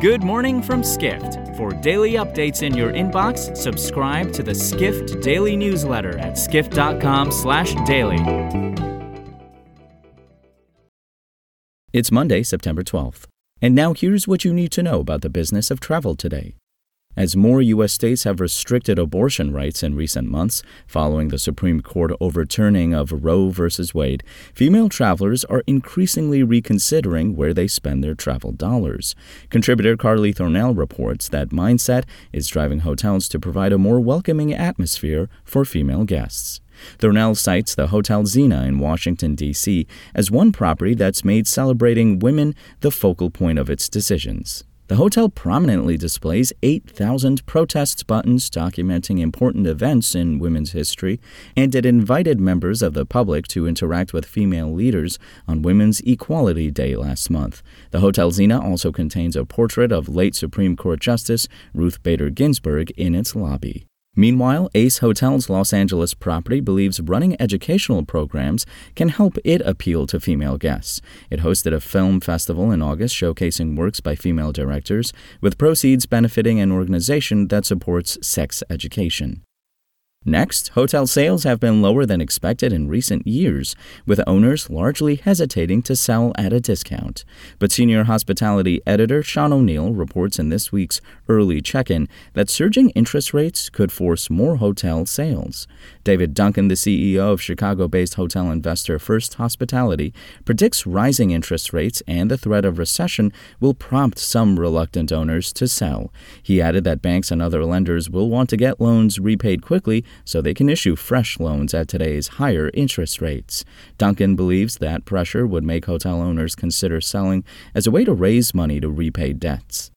Good morning from Skift. For daily updates in your inbox, subscribe to the Skift Daily newsletter at skift.com/daily. It's Monday, September 12th. And now here's what you need to know about the business of travel today. As more U.S. states have restricted abortion rights in recent months, following the Supreme Court overturning of Roe v. Wade, female travelers are increasingly reconsidering where they spend their travel dollars. Contributor Carly Thornell reports that mindset is driving hotels to provide a more welcoming atmosphere for female guests. Thornell cites the Hotel Zena in Washington, D.C., as one property that's made celebrating women the focal point of its decisions. The hotel prominently displays 8,000 protest buttons documenting important events in women's history, and it invited members of the public to interact with female leaders on Women's Equality Day last month. The Hotel Zena also contains a portrait of late Supreme Court Justice Ruth Bader Ginsburg in its lobby. Meanwhile, Ace Hotels Los Angeles property believes running educational programs can help it appeal to female guests. It hosted a film festival in August showcasing works by female directors, with proceeds benefiting an organization that supports sex education. Next, hotel sales have been lower than expected in recent years, with owners largely hesitating to sell at a discount. But senior hospitality editor Sean O'Neill reports in this week's early check in that surging interest rates could force more hotel sales. David Duncan, the CEO of Chicago based hotel investor First Hospitality, predicts rising interest rates and the threat of recession will prompt some reluctant owners to sell. He added that banks and other lenders will want to get loans repaid quickly so they can issue fresh loans at today's higher interest rates. Duncan believes that pressure would make hotel owners consider selling as a way to raise money to repay debts.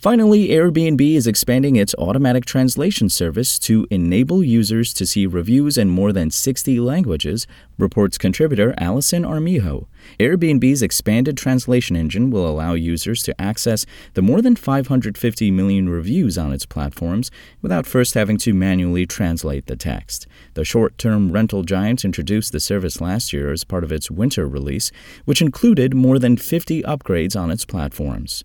Finally, Airbnb is expanding its automatic translation service to enable users to see reviews in more than 60 languages, reports contributor Allison Armijo. Airbnb's expanded translation engine will allow users to access the more than 550 million reviews on its platforms without first having to manually translate the text. The short term rental giant introduced the service last year as part of its winter release, which included more than 50 upgrades on its platforms.